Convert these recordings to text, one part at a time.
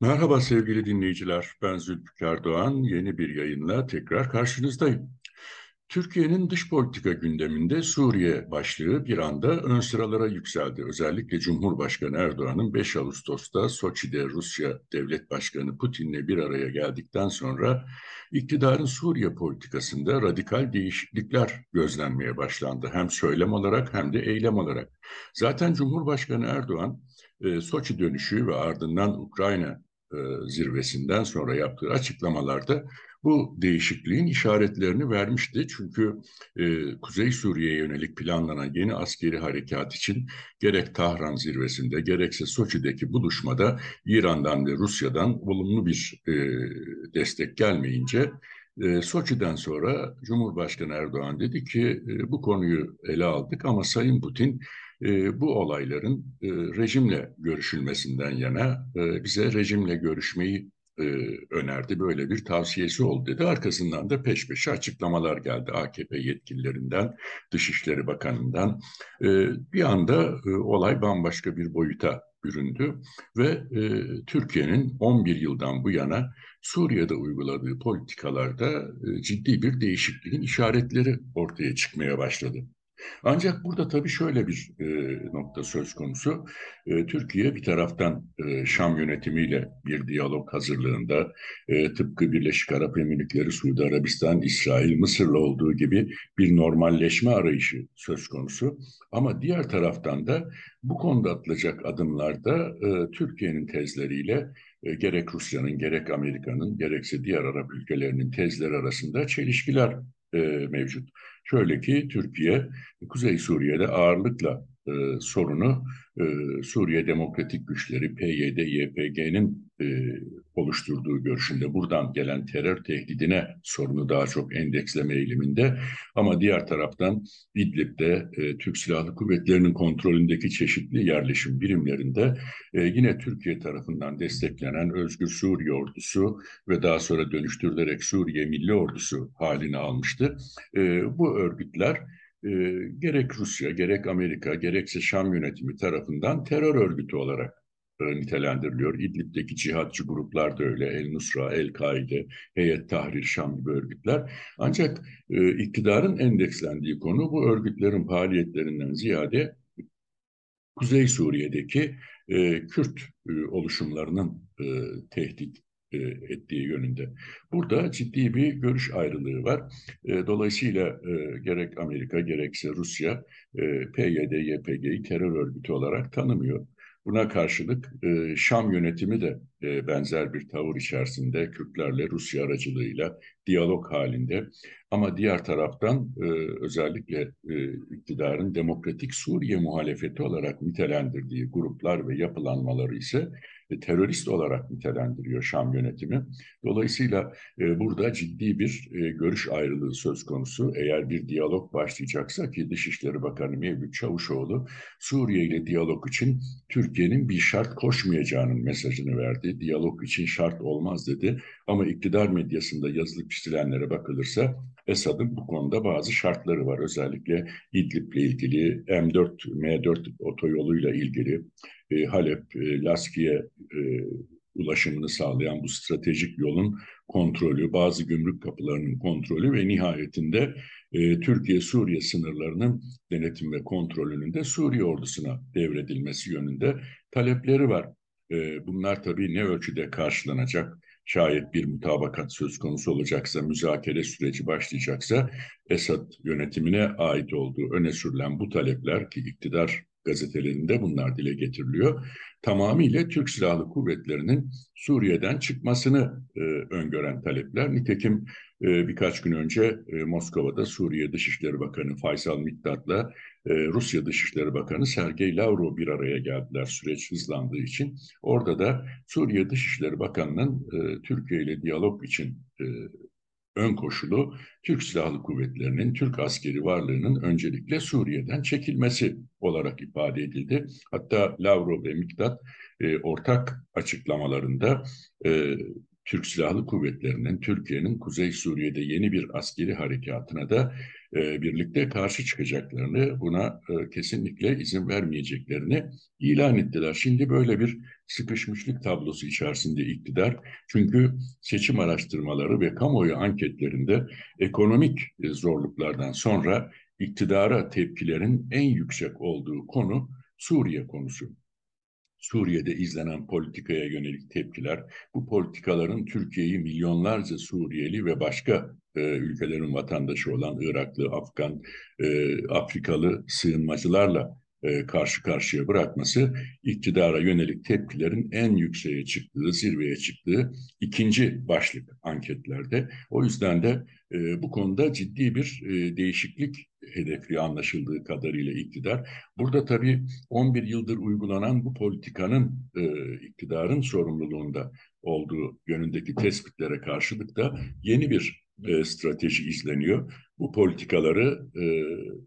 Merhaba sevgili dinleyiciler. Ben Zülfikar Doğan. Yeni bir yayınla tekrar karşınızdayım. Türkiye'nin dış politika gündeminde Suriye başlığı bir anda ön sıralara yükseldi. Özellikle Cumhurbaşkanı Erdoğan'ın 5 Ağustos'ta Soçi'de Rusya Devlet Başkanı Putin'le bir araya geldikten sonra iktidarın Suriye politikasında radikal değişiklikler gözlenmeye başlandı. Hem söylem olarak hem de eylem olarak. Zaten Cumhurbaşkanı Erdoğan e, Soçi dönüşü ve ardından Ukrayna e, zirvesinden sonra yaptığı açıklamalarda bu değişikliğin işaretlerini vermişti. Çünkü e, Kuzey Suriye'ye yönelik planlanan yeni askeri harekat için gerek Tahran zirvesinde gerekse Soçi'deki buluşmada İran'dan ve Rusya'dan olumlu bir e, destek gelmeyince e, Soçi'den sonra Cumhurbaşkanı Erdoğan dedi ki e, bu konuyu ele aldık ama Sayın Putin e, bu olayların e, rejimle görüşülmesinden yana e, bize rejimle görüşmeyi e, önerdi. Böyle bir tavsiyesi oldu dedi. Arkasından da peş peşe açıklamalar geldi AKP yetkililerinden, Dışişleri Bakanı'ndan. E, bir anda e, olay bambaşka bir boyuta büründü ve e, Türkiye'nin 11 yıldan bu yana Suriye'de uyguladığı politikalarda e, ciddi bir değişikliğin işaretleri ortaya çıkmaya başladı. Ancak burada tabii şöyle bir e, nokta söz konusu. E, Türkiye bir taraftan e, Şam yönetimiyle bir diyalog hazırlığında e, tıpkı Birleşik Arap Emirlikleri, Suudi Arabistan, İsrail, Mısır'la olduğu gibi bir normalleşme arayışı söz konusu. Ama diğer taraftan da bu konuda atılacak adımlarda e, Türkiye'nin tezleriyle e, gerek Rusya'nın, gerek Amerika'nın, gerekse diğer Arap ülkelerinin tezleri arasında çelişkiler e, mevcut. Şöyle ki Türkiye Kuzey Suriye'de ağırlıkla e, sorunu e, Suriye Demokratik Güçleri PYD, YPG'nin e, oluşturduğu görüşünde. Buradan gelen terör tehdidine sorunu daha çok endeksleme eğiliminde. Ama diğer taraftan İdlib'de e, Türk Silahlı Kuvvetleri'nin kontrolündeki çeşitli yerleşim birimlerinde e, yine Türkiye tarafından desteklenen Özgür Suriye Ordusu ve daha sonra dönüştürülerek Suriye Milli Ordusu halini almıştı. E, bu örgütler e, gerek Rusya, gerek Amerika, gerekse Şam yönetimi tarafından terör örgütü olarak e, nitelendiriliyor. İdlib'deki cihatçı gruplar da öyle. El Nusra, El Kaide, Heyet Tahrir Şam gibi örgütler. Ancak e, iktidarın endekslendiği konu bu örgütlerin faaliyetlerinden ziyade Kuzey Suriye'deki e, Kürt e, oluşumlarının e, tehdit e, ettiği yönünde. Burada ciddi bir görüş ayrılığı var. E, dolayısıyla e, gerek Amerika gerekse Rusya PYD, YPG'yi terör örgütü olarak tanımıyor. Buna karşılık Şam yönetimi de benzer bir tavır içerisinde Kürtlerle Rusya aracılığıyla diyalog halinde. Ama diğer taraftan özellikle iktidarın Demokratik Suriye muhalefeti olarak nitelendirdiği gruplar ve yapılanmaları ise terörist olarak nitelendiriyor Şam yönetimi. Dolayısıyla e, burada ciddi bir e, görüş ayrılığı söz konusu. Eğer bir diyalog başlayacaksa ki Dışişleri Bakanı Mevlüt Çavuşoğlu Suriye ile diyalog için Türkiye'nin bir şart koşmayacağının mesajını verdi. Diyalog için şart olmaz dedi. Ama iktidar medyasında yazılıp çizilenlere bakılırsa Esad'ın bu konuda bazı şartları var. Özellikle İdlib'le ilgili, M4, M4 otoyoluyla ilgili, e, Halep, e, Laskiye e, ulaşımını sağlayan bu stratejik yolun kontrolü, bazı gümrük kapılarının kontrolü ve nihayetinde e, Türkiye-Suriye sınırlarının denetim ve kontrolünün de Suriye ordusuna devredilmesi yönünde talepleri var. E, bunlar tabii ne ölçüde karşılanacak? Şayet bir mutabakat söz konusu olacaksa, müzakere süreci başlayacaksa Esad yönetimine ait olduğu öne sürülen bu talepler ki iktidar gazetelerinde bunlar dile getiriliyor. Tamamıyla Türk Silahlı Kuvvetleri'nin Suriye'den çıkmasını e, öngören talepler. Nitekim e, birkaç gün önce e, Moskova'da Suriye Dışişleri Bakanı Faysal Miktat'la e, Rusya Dışişleri Bakanı Sergey Lavrov bir araya geldiler süreç hızlandığı için. Orada da Suriye Dışişleri Bakanı'nın e, Türkiye ile diyalog için e, ön koşulu Türk Silahlı Kuvvetleri'nin, Türk askeri varlığının öncelikle Suriye'den çekilmesi olarak ifade edildi. Hatta Lavrov ve Miktat e, ortak açıklamalarında e, Türk Silahlı Kuvvetleri'nin Türkiye'nin Kuzey Suriye'de yeni bir askeri harekatına da e, birlikte karşı çıkacaklarını, buna e, kesinlikle izin vermeyeceklerini ilan ettiler. Şimdi böyle bir sıkışmışlık tablosu içerisinde iktidar. Çünkü seçim araştırmaları ve kamuoyu anketlerinde ekonomik e, zorluklardan sonra iktidara tepkilerin en yüksek olduğu konu Suriye konusu. Suriye'de izlenen politikaya yönelik tepkiler, bu politikaların Türkiye'yi milyonlarca Suriyeli ve başka e, ülkelerin vatandaşı olan Iraklı, Afgan, e, Afrikalı sığınmacılarla e, karşı karşıya bırakması iktidara yönelik tepkilerin en yükseğe çıktığı, zirveye çıktığı ikinci başlık anketlerde. O yüzden de e, bu konuda ciddi bir e, değişiklik hedefli anlaşıldığı kadarıyla iktidar. Burada tabii 11 yıldır uygulanan bu politikanın e, iktidarın sorumluluğunda olduğu yönündeki tespitlere karşılık da yeni bir e, strateji izleniyor. Bu politikaları e,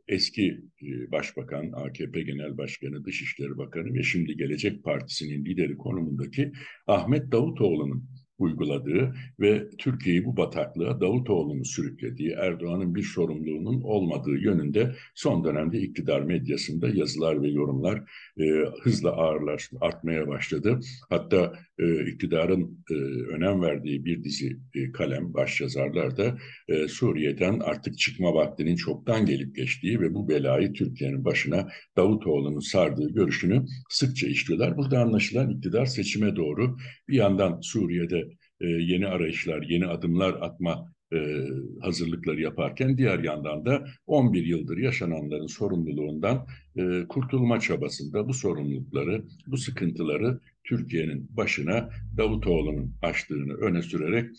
eski e, Başbakan, AKP Genel Başkanı, Dışişleri Bakanı ve şimdi Gelecek Partisi'nin lideri konumundaki Ahmet Davutoğlu'nun uyguladığı ve Türkiye'yi bu bataklığa Davutoğlu'nu sürüklediği, Erdoğan'ın bir sorumluluğunun olmadığı yönünde son dönemde iktidar medyasında yazılar ve yorumlar e, hızla ağırlar, artmaya başladı. Hatta e, iktidarın e, önem verdiği bir dizi e, kalem, başyazarlar da e, Suriye'den artık çıkma vaktinin çoktan gelip geçtiği ve bu belayı Türkiye'nin başına Davutoğlu'nun sardığı görüşünü sıkça işliyorlar. Burada anlaşılan iktidar seçime doğru bir yandan Suriye'de e, yeni arayışlar, yeni adımlar atma e, hazırlıkları yaparken diğer yandan da 11 yıldır yaşananların sorumluluğundan e, kurtulma çabasında bu sorumlulukları, bu sıkıntıları Türkiye'nin başına Davutoğlu'nun açtığını öne sürerek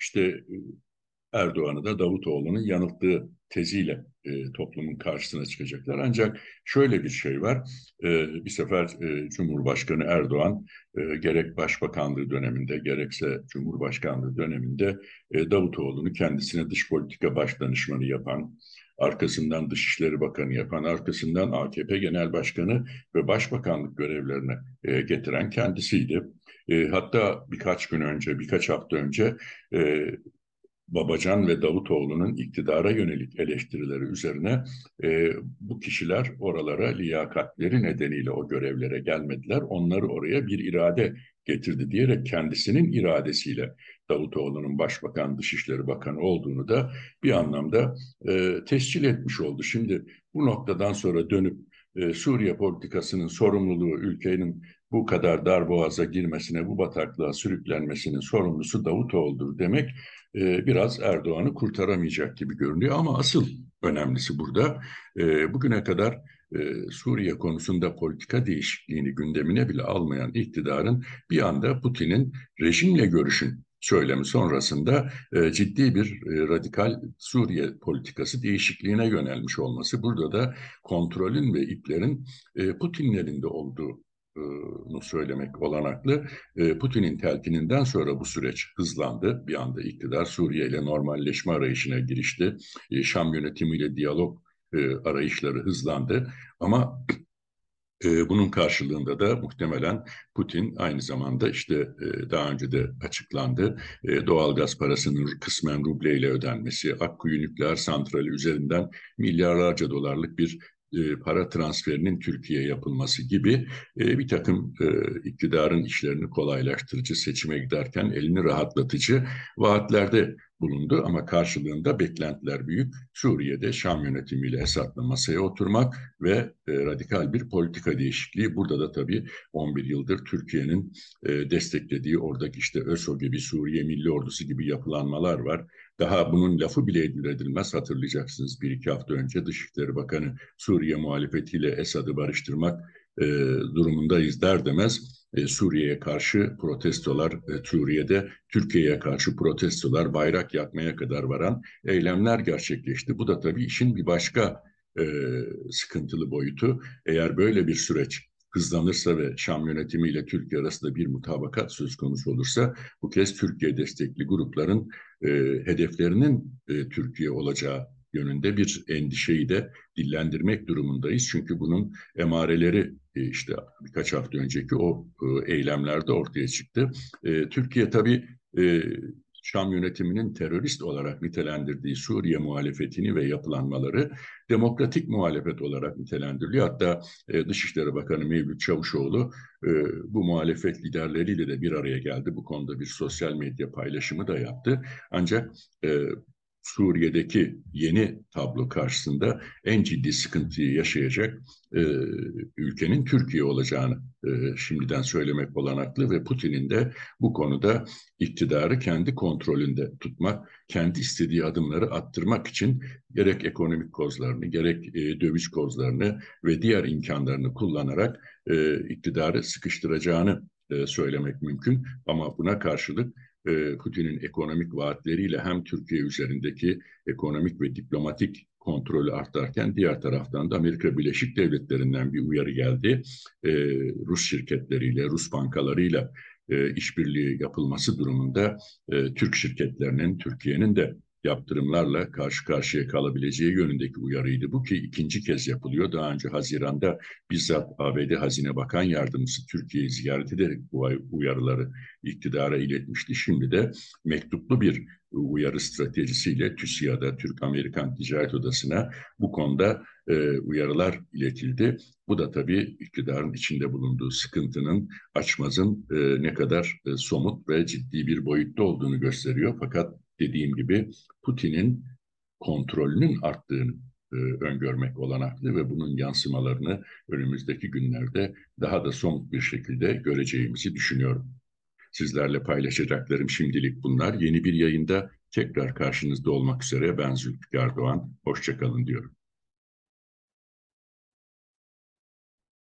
işte Erdoğan'ı da Davutoğlu'nun yanılttığı teziyle e, toplumun karşısına çıkacaklar. Ancak şöyle bir şey var, e, bir sefer e, Cumhurbaşkanı Erdoğan e, gerek Başbakanlığı döneminde gerekse Cumhurbaşkanlığı döneminde e, Davutoğlu'nu kendisine dış politika başdanışmanı yapan, arkasından Dışişleri Bakanı yapan, arkasından AKP Genel Başkanı ve Başbakanlık görevlerine e, getiren kendisiydi. E, hatta birkaç gün önce, birkaç hafta önce e, Babacan ve Davutoğlu'nun iktidara yönelik eleştirileri üzerine e, bu kişiler oralara liyakatleri nedeniyle o görevlere gelmediler. Onları oraya bir irade getirdi diyerek kendisinin iradesiyle Davutoğlu'nun Başbakan Dışişleri Bakanı olduğunu da bir anlamda e, tescil etmiş oldu. Şimdi bu noktadan sonra dönüp e, Suriye politikasının sorumluluğu ülkenin bu kadar dar boğaza girmesine, bu bataklığa sürüklenmesinin sorumlusu Davutoğlu'dur demek e, biraz Erdoğan'ı kurtaramayacak gibi görünüyor. Ama asıl önemlisi burada e, bugüne kadar e, Suriye konusunda politika değişikliğini gündemine bile almayan iktidarın bir anda Putin'in rejimle görüşün söylemi sonrasında e, ciddi bir e, radikal Suriye politikası değişikliğine yönelmiş olması. Burada da kontrolün ve iplerin e, Putin'in elinde olduğu söylemek olanaklı. Putin'in telkininden sonra bu süreç hızlandı. Bir anda iktidar Suriye ile normalleşme arayışına girişti. Şam yönetimiyle diyalog arayışları hızlandı. Ama bunun karşılığında da muhtemelen Putin aynı zamanda işte daha önce de açıklandı doğal gaz parasının kısmen rubleyle ödenmesi, Akkuyu nükleer santrali üzerinden milyarlarca dolarlık bir e, para transferinin Türkiye'ye yapılması gibi e, bir takım e, iktidarın işlerini kolaylaştırıcı, seçime giderken elini rahatlatıcı vaatlerde bulundu ama karşılığında beklentiler büyük. Suriye'de Şam yönetimiyle Esad'la masaya oturmak ve e, radikal bir politika değişikliği. Burada da tabii 11 yıldır Türkiye'nin e, desteklediği oradaki işte ÖSO gibi Suriye Milli Ordusu gibi yapılanmalar var. Daha bunun lafı bile edilmez hatırlayacaksınız. Bir iki hafta önce Dışişleri Bakanı Suriye muhalefetiyle Esad'ı barıştırmak e, durumundayız der demez e, Suriye'ye karşı protestolar, e, Suriye'de Türkiye'ye karşı protestolar, bayrak yakmaya kadar varan eylemler gerçekleşti. Bu da tabii işin bir başka e, sıkıntılı boyutu. Eğer böyle bir süreç hızlanırsa ve Şam yönetimiyle Türkiye arasında bir mutabakat söz konusu olursa bu kez Türkiye destekli grupların e, hedeflerinin e, Türkiye olacağı yönünde bir endişeyi de dillendirmek durumundayız. Çünkü bunun emareleri e, işte birkaç hafta önceki o e, eylemlerde ortaya çıktı. E, Türkiye tabii Şam yönetiminin terörist olarak nitelendirdiği Suriye muhalefetini ve yapılanmaları demokratik muhalefet olarak nitelendiriliyor. Hatta e, Dışişleri Bakanı Mevlüt Çavuşoğlu e, bu muhalefet liderleriyle de bir araya geldi. Bu konuda bir sosyal medya paylaşımı da yaptı. Ancak e, Suriye'deki yeni tablo karşısında en ciddi sıkıntıyı yaşayacak e, ülkenin Türkiye olacağını e, şimdiden söylemek olanaklı ve Putin'in de bu konuda iktidarı kendi kontrolünde tutmak, kendi istediği adımları attırmak için gerek ekonomik kozlarını, gerek e, döviz kozlarını ve diğer imkanlarını kullanarak e, iktidarı sıkıştıracağını e, söylemek mümkün. Ama buna karşılık e, Putin'in ekonomik vaatleriyle hem Türkiye üzerindeki ekonomik ve diplomatik kontrolü artarken diğer taraftan da Amerika Birleşik Devletleri'nden bir uyarı geldi. E, Rus şirketleriyle, Rus bankalarıyla e, işbirliği yapılması durumunda Türk şirketlerinin, Türkiye'nin de yaptırımlarla karşı karşıya kalabileceği yönündeki uyarıydı. Bu ki ikinci kez yapılıyor. Daha önce Haziran'da bizzat ABD Hazine Bakan Yardımcısı Türkiye'yi ziyaret ederek bu uyarıları iktidara iletmişti. Şimdi de mektuplu bir uyarı stratejisiyle TÜSİAD'a, Türk-Amerikan Ticaret Odası'na bu konuda e, uyarılar iletildi. Bu da tabii iktidarın içinde bulunduğu sıkıntının, açmazın e, ne kadar e, somut ve ciddi bir boyutta olduğunu gösteriyor. Fakat dediğim gibi Putin'in kontrolünün arttığını e, öngörmek olanaklı ve bunun yansımalarını önümüzdeki günlerde daha da somut bir şekilde göreceğimizi düşünüyorum. Sizlerle paylaşacaklarım şimdilik bunlar. Yeni bir yayında tekrar karşınızda olmak üzere ben Zülfikar Doğan. Hoşçakalın diyorum.